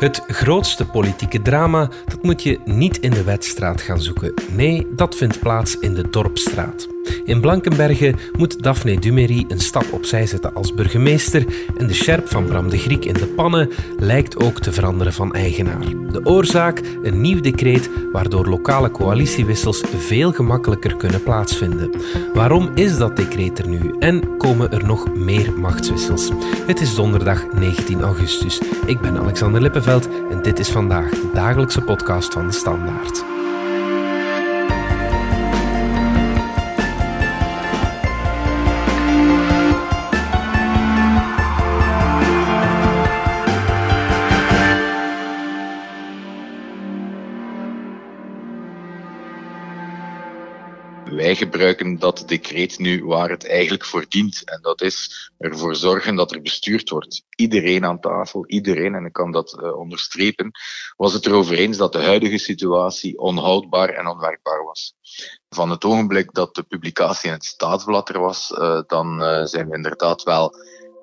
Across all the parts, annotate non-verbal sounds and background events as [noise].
Het grootste politieke drama, dat moet je niet in de Wetstraat gaan zoeken. Nee, dat vindt plaats in de Dorpstraat. In Blankenberge moet Daphne Dumery een stap opzij zetten als burgemeester en de sjerp van Bram de Griek in de pannen lijkt ook te veranderen van eigenaar. De oorzaak? Een nieuw decreet waardoor lokale coalitiewissels veel gemakkelijker kunnen plaatsvinden. Waarom is dat decreet er nu en komen er nog meer machtswissels? Het is donderdag 19 augustus. Ik ben Alexander Lippenveld en dit is vandaag de dagelijkse podcast van de Standaard. Gebruiken dat decreet nu waar het eigenlijk voor dient. En dat is ervoor zorgen dat er bestuurd wordt. Iedereen aan tafel, iedereen, en ik kan dat uh, onderstrepen, was het erover eens dat de huidige situatie onhoudbaar en onwerkbaar was. Van het ogenblik dat de publicatie in het staatsblad er was, uh, dan uh, zijn we inderdaad wel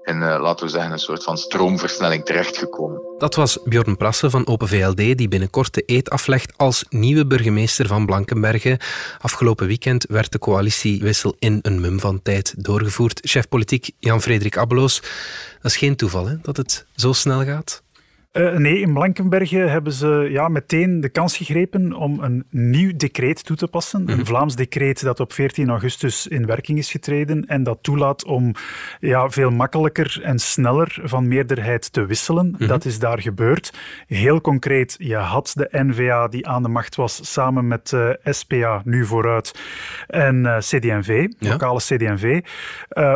in, uh, laten we zeggen, een soort van stroomversnelling terechtgekomen. Dat was Bjorn Prassen van Open VLD, die binnenkort de eet aflegt als nieuwe burgemeester van Blankenberge. Afgelopen weekend werd de coalitiewissel in een mum van tijd doorgevoerd. Chef politiek Jan-Frederik Abbeloos. Dat is geen toeval hè, dat het zo snel gaat? Uh, nee, in Blankenberge hebben ze ja, meteen de kans gegrepen om een nieuw decreet toe te passen. Mm -hmm. Een Vlaams decreet dat op 14 augustus in werking is getreden en dat toelaat om ja, veel makkelijker en sneller van meerderheid te wisselen. Mm -hmm. Dat is daar gebeurd. Heel concreet, je had de NVA die aan de macht was samen met uh, SPA, nu vooruit, en uh, CD&V, ja. lokale CD&V.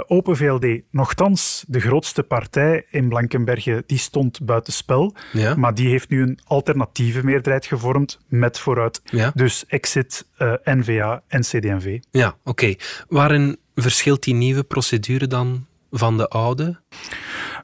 Open VLD, nogthans de grootste partij in Blankenberge, die stond Ja. Maar die heeft nu een alternatieve meerderheid gevormd met vooruit. Ja. Dus exit uh, NVA en CD&V. Ja, oké. Okay. Waarin verschilt die nieuwe procedure dan van de oude?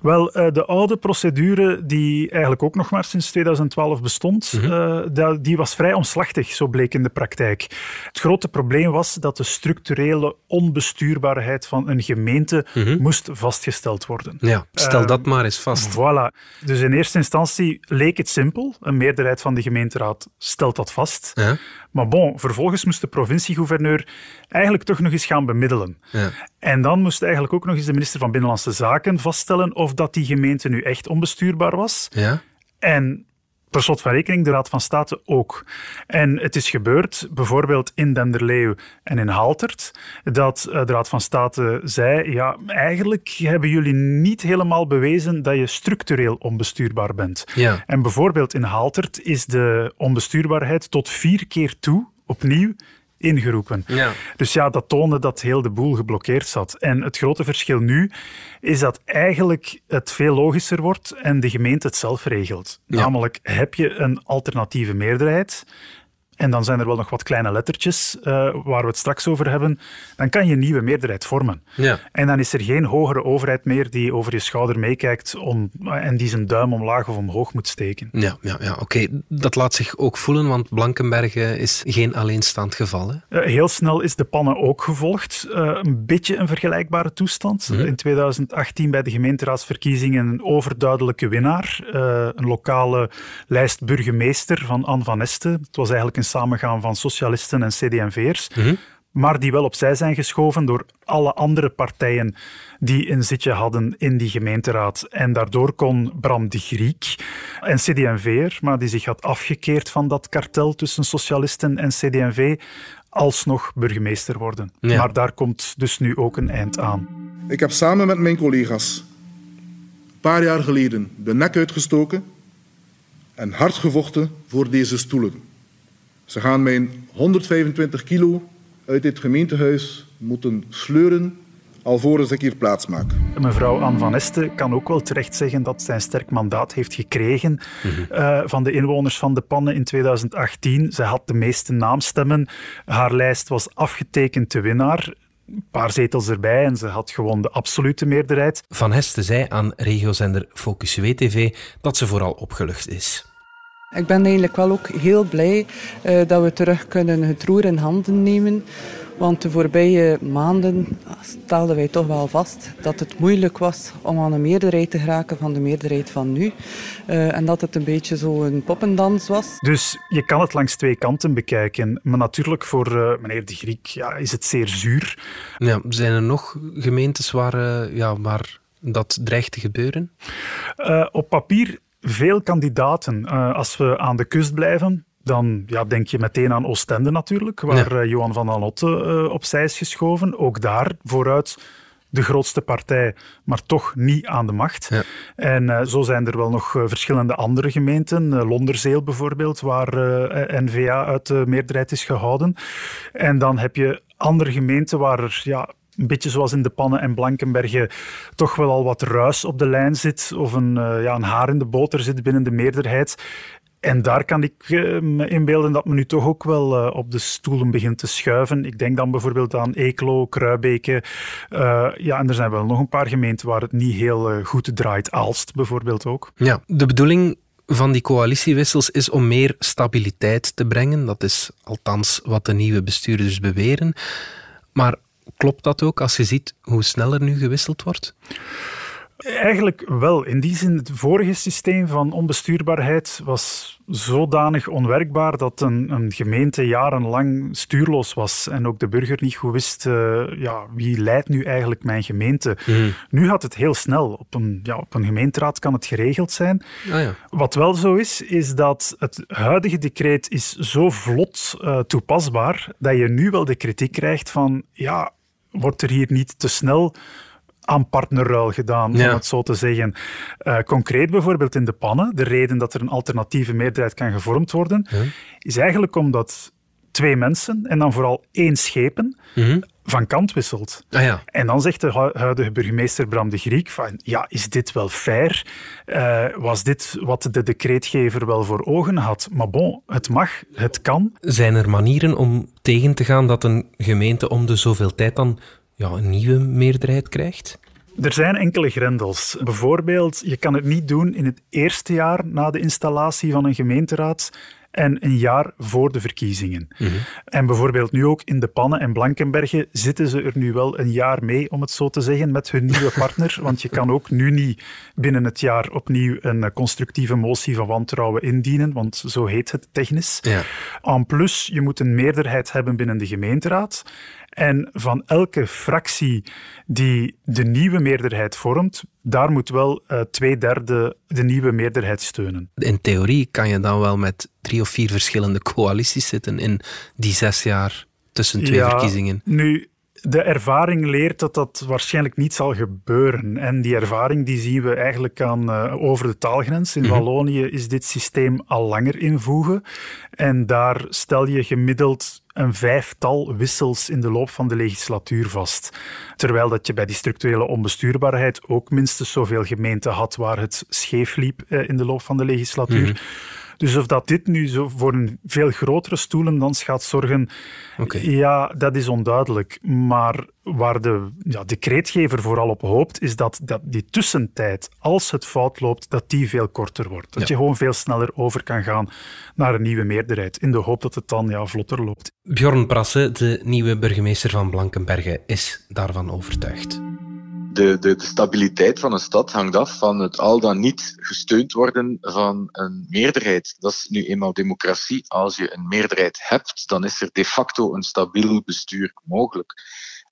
Wel, uh, de oude procedure, die eigenlijk ook nog maar sinds 2012 bestond, mm -hmm. uh, die was vrij omslachtig, zo bleek in de praktijk. Het grote probleem was dat de structurele onbestuurbaarheid van een gemeente mm -hmm. moest vastgesteld worden. Ja, stel uh, dat maar eens vast. Voilà. Dus in eerste instantie leek het simpel. Een meerderheid van de gemeenteraad stelt dat vast. Ja. Maar bon, vervolgens moest de provinciegouverneur eigenlijk toch nog eens gaan bemiddelen. Ja. En dan moest eigenlijk ook nog eens de minister van Binnenlandse Zaken vaststellen of dat die gemeente nu echt onbestuurbaar was. Ja. En per slot van rekening de Raad van State ook. En het is gebeurd, bijvoorbeeld in Denderleeuw en in Haltert, dat de Raad van State zei, ja, eigenlijk hebben jullie niet helemaal bewezen dat je structureel onbestuurbaar bent. Ja. En bijvoorbeeld in Haltert is de onbestuurbaarheid tot vier keer toe opnieuw ingeroepen. Ja. Dus ja, dat toonde dat heel de boel geblokkeerd zat. En het grote verschil nu is dat eigenlijk het veel logischer wordt en de gemeente het zelf regelt. Ja. Namelijk, heb je een alternatieve meerderheid en dan zijn er wel nog wat kleine lettertjes uh, waar we het straks over hebben, dan kan je een nieuwe meerderheid vormen. Ja. En dan is er geen hogere overheid meer die over je schouder meekijkt om, en die zijn duim omlaag of omhoog moet steken. Ja, ja, ja oké. Okay. Dat laat zich ook voelen, want Blankenberge is geen alleenstaand geval. Hè? Uh, heel snel is de pannen ook gevolgd. Uh, een beetje een vergelijkbare toestand. Mm -hmm. In 2018 bij de gemeenteraadsverkiezingen een overduidelijke winnaar. een lokale lijst burgemeester van Anne van Este. Het was eigenlijk een samengaan van socialisten en CD&V'ers, mm -hmm. maar die wel opzij zijn geschoven door alle andere partijen die een zitje hadden in die gemeenteraad. En daardoor kon Bram de Griek, een CD&V'er, maar die zich had afgekeerd van dat kartel tussen socialisten en CD&V, alsnog burgemeester worden. Ja. Maar daar komt dus nu ook een eind aan. Ik heb samen met mijn collega's een paar jaar geleden de nek uitgestoken en hard gevochten voor deze stoelen. Ze gaan mijn 125 kilo uit dit gemeentehuis moeten sleuren alvorens ik hier plaats maak. Mevrouw Anne van Este kan ook wel terecht zeggen dat zij een sterk mandaat heeft gekregen mm-hmm. uh, van de inwoners van de Pannen in 2018. Zij had de meeste naamstemmen. Haar lijst was afgetekend te winnaar. Een paar zetels erbij en ze had gewoon de absolute meerderheid. Van Heste zei aan regiozender Focus WTV dat ze vooral opgelucht is. Ik ben eigenlijk wel ook heel blij uh, dat we terug kunnen het roer in handen nemen. Want de voorbije maanden stelden wij toch wel vast dat het moeilijk was om aan een meerderheid te geraken van de meerderheid van nu. Uh, en dat het een beetje zo een poppendans was. Dus je kan het langs twee kanten bekijken. Maar natuurlijk voor uh, meneer de Griek ja, is het zeer zuur. Ja, zijn er nog gemeentes waar, uh, ja, waar dat dreigt te gebeuren? op papier veel kandidaten. als we aan de kust blijven, dan ja, denk je meteen aan Oostende natuurlijk, waar ja. Eh, Johan van Anotte uh, opzij is geschoven. Ook daar vooruit de grootste partij, maar toch niet aan de macht. Ja. En uh, zo zijn er wel nog uh, verschillende andere gemeenten. Uh, Londerzeel bijvoorbeeld, waar N-VA uit de meerderheid is gehouden. En dan heb je andere gemeenten waar er ja, een beetje zoals in de Pannen en Blankenbergen toch wel al wat ruis op de lijn zit of een, ja, een haar in de boter zit binnen de meerderheid. En daar kan ik uh, me inbeelden dat men nu toch ook wel uh, op de stoelen begint te schuiven. Ik denk dan bijvoorbeeld aan Eeklo, Kruibeke. Ja, en er zijn wel nog een paar gemeenten waar het niet heel goed draait. Aalst bijvoorbeeld ook. Ja, de bedoeling van die coalitiewissels is om meer stabiliteit te brengen. Dat is althans wat de nieuwe bestuurders beweren. Maar klopt dat ook als je ziet hoe sneller nu gewisseld wordt? Eigenlijk wel. In die zin, het vorige systeem van onbestuurbaarheid was zodanig onwerkbaar dat een, een, gemeente jarenlang stuurloos was en ook de burger niet goed wist uh, ja, wie leidt nu eigenlijk mijn gemeente. Mm. Nu gaat het heel snel. Op een, ja, op een gemeenteraad kan het geregeld zijn. Ah, ja. Wat wel zo is, is dat het huidige decreet is zo vlot uh, toepasbaar dat je nu wel de kritiek krijgt van ja, wordt er hier niet te snel aan partnerruil gedaan, om het zo te zeggen. Uh, concreet bijvoorbeeld in de pannen, de reden dat er een alternatieve meerderheid kan gevormd worden, is eigenlijk omdat twee mensen en dan vooral één schepen mhm. van kant wisselt. Ah, ja. En dan zegt de huidige burgemeester Bram de Griek van ja, is dit wel fair? Uh, was dit wat de decreetgever wel voor ogen had? Maar bon, het mag, het kan. Zijn er manieren om tegen te gaan dat een gemeente om de zoveel tijd dan ja, een nieuwe meerderheid krijgt? Er zijn enkele grendels. Bijvoorbeeld, je kan het niet doen in het eerste jaar na de installatie van een gemeenteraad en een jaar voor de verkiezingen. Mhm. En bijvoorbeeld nu ook in de Pannen en Blankenbergen zitten ze er nu wel een jaar mee, om het zo te zeggen, met hun nieuwe [laughs] partner. want je kan ook nu niet binnen het jaar opnieuw een constructieve motie van wantrouwen indienen, want zo heet het technisch. Ja. En plus, je moet een meerderheid hebben binnen de gemeenteraad. En van elke fractie die de nieuwe meerderheid vormt, daar moet wel uh, twee derde de nieuwe meerderheid steunen. In theorie kan je dan wel met drie of vier verschillende coalities zitten in die zes jaar tussen twee ja, verkiezingen. Nu, de ervaring leert dat dat waarschijnlijk niet zal gebeuren. En die ervaring die zien we eigenlijk aan uh, over de taalgrens. In mm Wallonië is dit systeem al langer invoegen. En daar stel je gemiddeld een vijftal wissels in de loop van de legislatuur vast. Terwijl dat je bij die structurele onbestuurbaarheid ook minstens zoveel gemeenten had waar het scheef liep eh, in de loop van de legislatuur. Mhm. Dus of dat dit nu zo voor een veel grotere stoelendans gaat zorgen, ja, dat is onduidelijk. Maar waar de ja, decreetgever vooral op hoopt, is dat, dat die tussentijd, als het fout loopt, dat die veel korter wordt. Dat je gewoon veel sneller over kan gaan naar een nieuwe meerderheid, in de hoop dat het dan ja, vlotter loopt. Bjorn Prasse, de nieuwe burgemeester van Blankenberge, is daarvan overtuigd de, de, stabiliteit van een stad hangt af van het al dan niet gesteund worden van een meerderheid. Dat is nu eenmaal democratie. Als je een meerderheid hebt, dan is er de facto een stabiel bestuur mogelijk.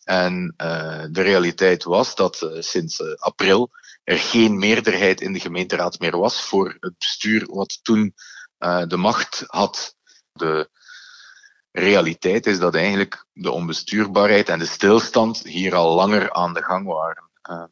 En uh, de realiteit was dat uh, sinds uh, april er geen meerderheid in de gemeenteraad meer was voor het bestuur wat toen de macht had. De realiteit is dat eigenlijk de onbestuurbaarheid en de stilstand hier al langer aan de gang waren. Eh,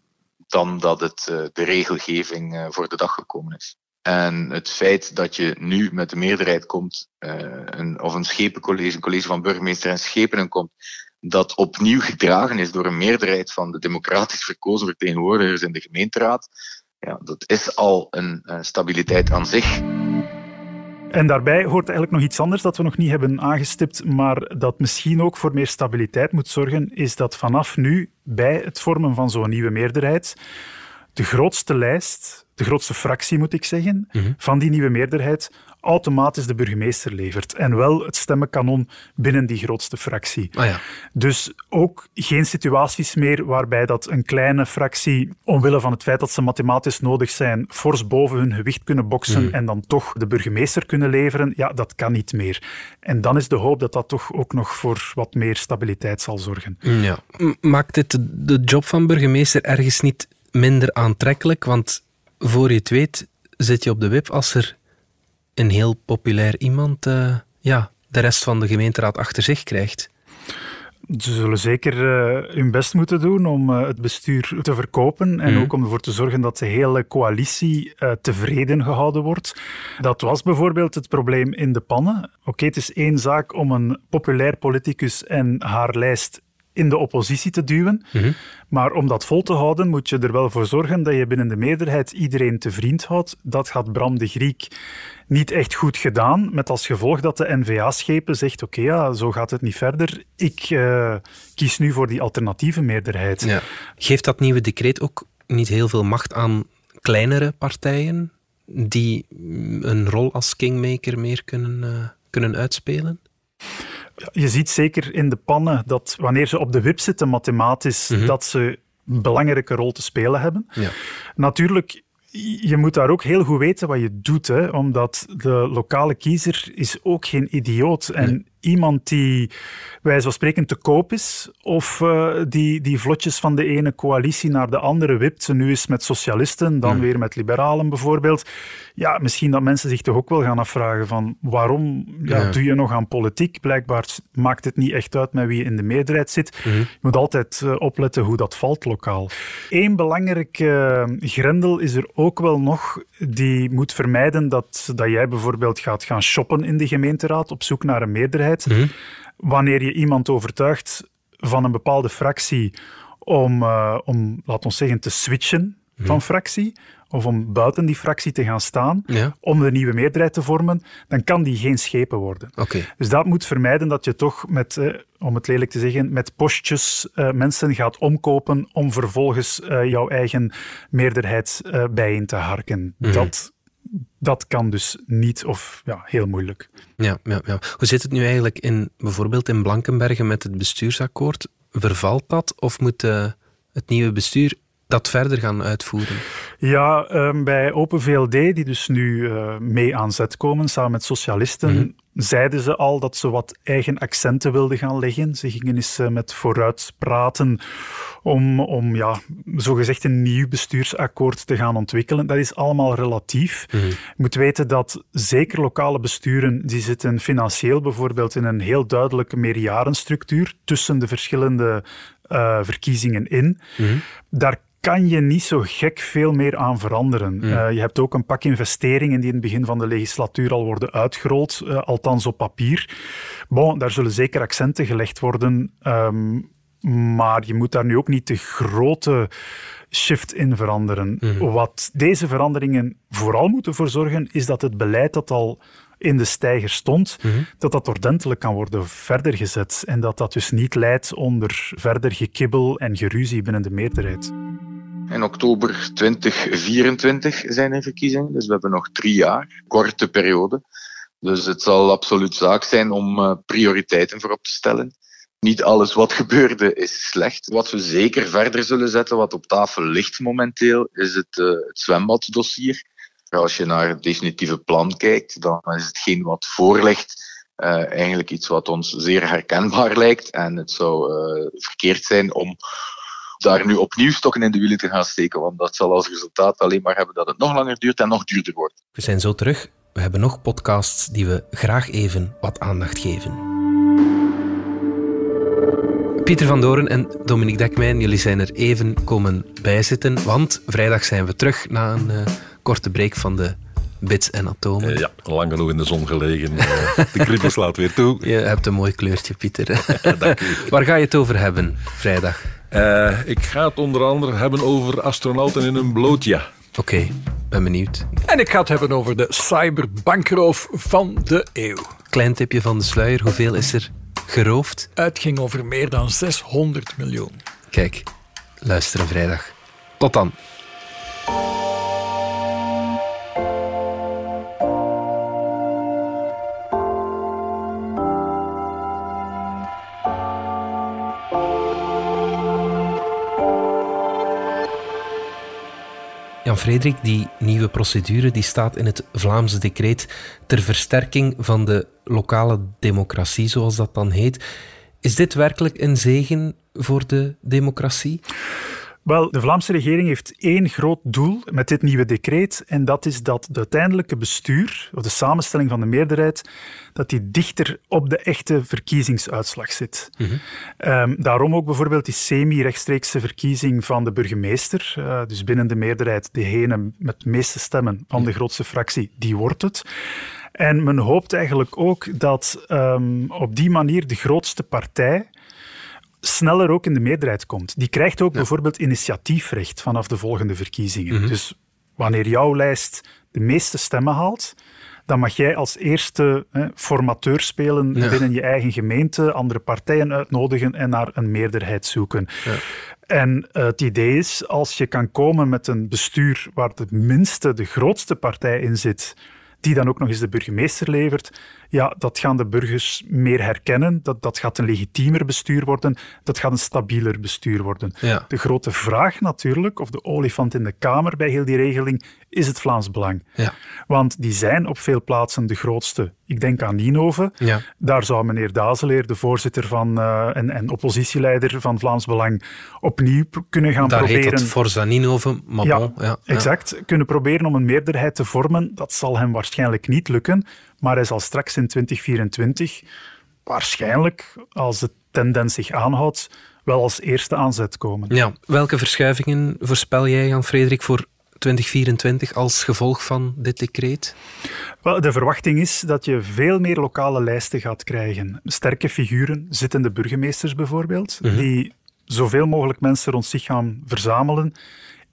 dan dat het eh, de regelgeving eh, voor de dag gekomen is. En het feit dat je nu met de meerderheid komt, een, of een schepencollege, een college van burgemeester en schepenen komt, dat opnieuw gedragen is door een meerderheid van de democratisch verkozen vertegenwoordigers in de gemeenteraad, ja, dat is al een, een stabiliteit aan zich. En daarbij hoort eigenlijk nog iets anders dat we nog niet hebben aangestipt, maar dat misschien ook voor meer stabiliteit moet zorgen, is dat vanaf nu bij het vormen van zo'n nieuwe meerderheid de grootste lijst de grootste fractie moet ik zeggen, mhm. van die nieuwe meerderheid automatisch de burgemeester levert. En wel het stemmenkanon binnen die grootste fractie. Ah ja. Dus ook geen situaties meer waarbij dat een kleine fractie, omwille van het feit dat ze mathematisch nodig zijn, fors boven hun gewicht kunnen boksen mhm. en dan toch de burgemeester kunnen leveren. Ja, dat kan niet meer. En dan is de hoop dat dat toch ook nog voor wat meer stabiliteit zal zorgen. Ja. Maakt dit de job van burgemeester ergens niet minder aantrekkelijk? Want voor je het weet zit je op de wip als er een heel populair iemand uh, ja, de rest van de gemeenteraad achter zich krijgt. Ze zullen zeker uh, hun best moeten doen om uh, het bestuur te verkopen en mhm. ook om ervoor te zorgen dat de hele coalitie uh, tevreden gehouden wordt. Dat was bijvoorbeeld het probleem in de pannen. Oké, het is één zaak om een populair politicus en haar lijst in de oppositie te duwen. Mhm. Maar om dat vol te houden, moet je er wel voor zorgen dat je binnen de meerderheid iedereen te vriend houdt. Dat gaat Bram de Griek niet echt goed gedaan, met als gevolg dat de NVA-schepen zegt, oké, ja, zo gaat het niet verder. Ik uh, kies nu voor die alternatieve meerderheid. Ja. Geeft dat nieuwe decreet ook niet heel veel macht aan kleinere partijen die een rol als kingmaker meer kunnen, uh, kunnen uitspelen? Je ziet zeker in de pannen dat wanneer ze op de wip zitten mathematisch, mhm. dat ze een belangrijke rol te spelen hebben. Ja. Natuurlijk je moet daar ook heel goed weten wat je doet, hè, omdat de lokale kiezer is ook geen idioot. En iemand die wij zo spreken te koop is, of uh, die, die vlotjes van de ene coalitie naar de andere wipt. Nu is met socialisten, dan weer met liberalen bijvoorbeeld. Ja, misschien dat mensen zich toch ook wel gaan afvragen van waarom ja, doe je nog aan politiek? Blijkbaar maakt het niet echt uit met wie je in de meerderheid zit. Mhm. Je moet altijd uh, opletten hoe dat valt lokaal. Eén belangrijke uh, grendel is er ook wel nog, die moet vermijden dat, dat jij bijvoorbeeld gaat gaan shoppen in de gemeenteraad op zoek naar een meerderheid. Mhm. Wanneer je iemand overtuigt van een bepaalde fractie om, uh, om laten we zeggen, te switchen mhm. van fractie, of om buiten die fractie te gaan staan, om de nieuwe meerderheid te vormen, dan kan die geen schepen worden. Dus dat moet vermijden dat je toch met, eh, om het lelijk te zeggen, met postjes uh, mensen gaat omkopen om vervolgens jouw eigen meerderheid bijeen te harken. Mhm. Dat dat kan dus niet of ja, heel moeilijk. Ja, ja, ja. Hoe zit het nu eigenlijk in, bijvoorbeeld in Blankenbergen met het bestuursakkoord? Vervalt dat of moet uh, het nieuwe bestuur dat verder gaan uitvoeren? Ja, um, bij Open VLD, die dus nu uh, mee aan zet komen, samen met socialisten, mhm. Zeiden ze al dat ze wat eigen accenten wilden gaan leggen. Ze gingen eens uh, met vooruit praten om, om ja, zogezegd een nieuw bestuursakkoord te gaan ontwikkelen. Dat is allemaal relatief. Mhm. Je moet weten dat zeker lokale besturen, die zitten financieel bijvoorbeeld in een heel duidelijke meerjarenstructuur tussen de verschillende uh, verkiezingen in. Mm Daar kan je niet zo gek veel meer aan veranderen. Mm. Uh, je hebt ook een pak investeringen die in het begin van de legislatuur al worden uitgerold, uh, althans op papier. Bon, daar zullen zeker accenten gelegd worden, um, maar je moet daar nu ook niet de grote shift in veranderen. Mm. Wat deze veranderingen vooral moeten voor zorgen, is dat het beleid dat al in de stijger stond, mm -hmm. dat dat ordentelijk kan worden verder gezet. En dat dat dus niet leidt onder verder gekibbel en geruzie binnen de meerderheid. In oktober 2024 zijn er verkiezingen, dus we hebben nog drie jaar, korte periode. Dus het zal absoluut zaak zijn om uh, prioriteiten voorop te stellen. Niet alles wat gebeurde is slecht. Wat we zeker verder zullen zetten, wat op tafel ligt momenteel, is het, uh, het zwembaddossier. Als je naar het definitieve plan kijkt, dan is hetgeen wat voorligt uh, eigenlijk iets wat ons zeer herkenbaar lijkt. En het zou verkeerd zijn om daar nu opnieuw stokken in de wielen te gaan steken, want dat zal als resultaat alleen maar hebben dat het nog langer duurt en nog duurder wordt. We zijn zo terug. We hebben nog podcasts die we graag even wat aandacht geven. Pieter van Doren en Dominique Dekmijn, jullie zijn er even komen bijzitten, want vrijdag zijn we terug na een uh, korte break van de bits en atomen. Uh, ja, lang genoeg in de zon gelegen. Uh, de kriebel slaat weer toe. [laughs] Je hebt een mooi kleurtje, Pieter. [laughs] Dank u. Waar ga je het over hebben vrijdag? Ik ga het onder andere hebben over astronauten in een blootje. Oké, ben benieuwd. En ik ga het hebben over de cyberbankroof van de eeuw. Klein tipje van de sluier, hoeveel is er geroofd? Het ging over meer dan 600 miljoen. Kijk, luisteren vrijdag. Tot dan. Jan-Frederik, die nieuwe procedure die staat in het Vlaamse decreet ter versterking van de lokale democratie, zoals dat dan heet. Is dit werkelijk een zegen voor de democratie? Wel, de Vlaamse regering heeft één groot doel met dit nieuwe decreet. En dat is dat de uiteindelijke bestuur, of de samenstelling van de meerderheid, dat die dichter op de echte verkiezingsuitslag zit. Mhm. Ehm, daarom ook bijvoorbeeld die semi-rechtstreekse verkiezing van de burgemeester. Uh, dus binnen de meerderheid, degene met de meeste stemmen van de grootste fractie, die wordt het. En men hoopt eigenlijk ook dat um, op die manier de grootste partij sneller ook in de meerderheid komt. Die krijgt ook bijvoorbeeld initiatiefrecht vanaf de volgende verkiezingen. Mhm. Dus wanneer jouw lijst de meeste stemmen haalt, dan mag jij als eerste hè, formateur spelen binnen je eigen gemeente, andere partijen uitnodigen en naar een meerderheid zoeken. Ja. En uh, het idee is, als je kan komen met een bestuur waar de minste, de grootste partij in zit, die dan ook nog eens de burgemeester levert, ja, dat gaan de burgers meer herkennen. Dat, dat gaat een legitiemer bestuur worden. Dat gaat een stabieler bestuur worden. De grote vraag natuurlijk, of de olifant in de kamer bij heel die regeling, is het Vlaams Belang. Ja. Want die zijn op veel plaatsen de grootste. Ik denk aan Ninove. Ja. Daar zou meneer Dazeleer, de voorzitter van, uh, en, en oppositieleider van Vlaams Belang, opnieuw kunnen gaan Daar proberen... Daar heet het Forza Ninove, maar ja, ja, exact. Kunnen proberen om een meerderheid te vormen. Dat zal hem waarschijnlijk niet lukken. Maar hij zal straks in 2024 waarschijnlijk, als de tendens zich aanhoudt, wel als eerste aanzet komen. Ja. Welke verschuivingen voorspel jij, Jan-Frederik, voor 2024 als gevolg van dit decreet? Wel, de verwachting is dat je veel meer lokale lijsten gaat krijgen. Sterke figuren, zittende burgemeesters bijvoorbeeld, mhm. die zoveel mogelijk mensen rond zich gaan verzamelen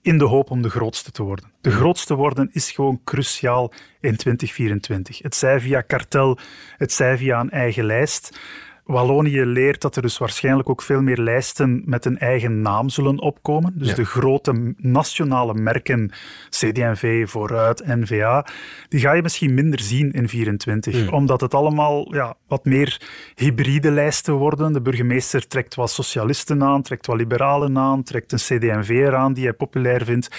in de hoop om de grootste te worden. De grootste worden is gewoon cruciaal in 2024. Het zij via kartel, het zij via een eigen lijst. Wallonië leert dat er dus waarschijnlijk ook veel meer lijsten met een eigen naam zullen opkomen. Dus de grote nationale merken, CD&V, Vooruit, NVA, die ga je misschien minder zien in 24. Hmm. Omdat het allemaal ja, wat meer hybride lijsten worden. De burgemeester trekt wat socialisten aan, trekt wat liberalen aan, trekt een CD&V eraan die hij populair vindt.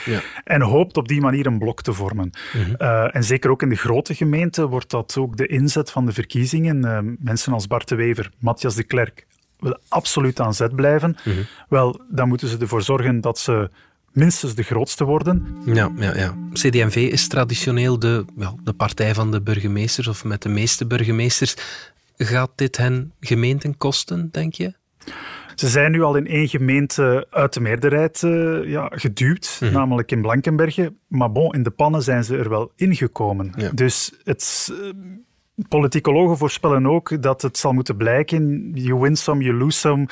En hoopt op die manier een blok te vormen. Hmm. Eh, en zeker ook in de grote gemeenten wordt dat ook de inzet van de verkiezingen. Uh, mensen als Bart de Wever Matthias de Klerk wil absoluut aan zet blijven, mhm. wel, dan moeten ze ervoor zorgen dat ze minstens de grootste worden. Ja, ja, ja. CD&V is traditioneel de, wel, de partij van de burgemeesters, of met de meeste burgemeesters. Gaat dit hen gemeenten kosten, denk je? Ze zijn nu al in één gemeente uit de meerderheid uh, ja, geduwd, mhm. namelijk in Blankenberge. Maar bon, in de pannen zijn ze er wel ingekomen. Dus het, uh, Politicologen voorspellen ook dat het zal moeten blijken, you win some, you lose some.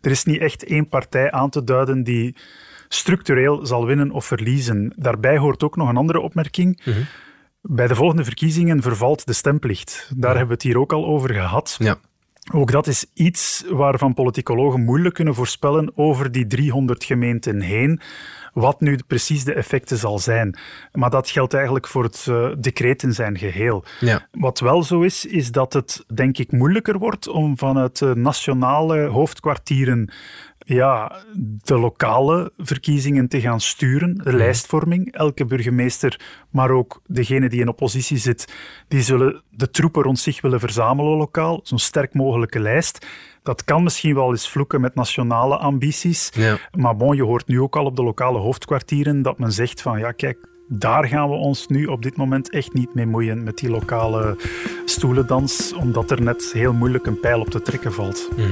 Er is niet echt één partij aan te duiden die structureel zal winnen of verliezen. Daarbij hoort ook nog een andere opmerking. Mhm. Bij de volgende verkiezingen vervalt de stemplicht. Daar hebben we het hier ook al over gehad. Ja. Ook dat is iets waarvan politicologen moeilijk kunnen voorspellen over die 300 gemeenten heen wat nu precies de effecten zal zijn. Maar dat geldt eigenlijk voor het uh, decreet in zijn geheel. Ja. Wat wel zo is, is dat het denk ik moeilijker wordt om vanuit nationale hoofdkwartieren ja, de lokale verkiezingen te gaan sturen, de mhm. lijstvorming. Elke burgemeester, maar ook degene die in oppositie zit, die zullen de troepen rond zich willen verzamelen lokaal, zo'n sterk mogelijke lijst. Dat kan misschien wel eens vloeken met nationale ambities. Ja. Maar bon, je hoort nu ook al op de lokale hoofdkwartieren dat men zegt van ja, kijk, daar gaan we ons nu op dit moment echt niet mee moeien met die lokale stoelendans, omdat er net heel moeilijk een pijl op te trekken valt. Mhm.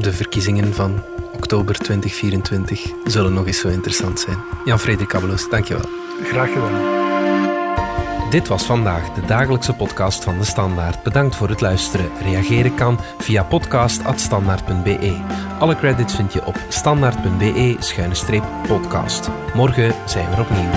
De verkiezingen van oktober 2024 zullen nog eens zo interessant zijn. Jan-Frederik Kabeloos, dankjewel. Graag gedaan. Dit was vandaag de dagelijkse podcast van de Standaard. Bedankt voor het luisteren. Reageren kan via podcast.standaard.be. Alle credits vind je op standaard.be-podcast. Morgen zijn we er opnieuw.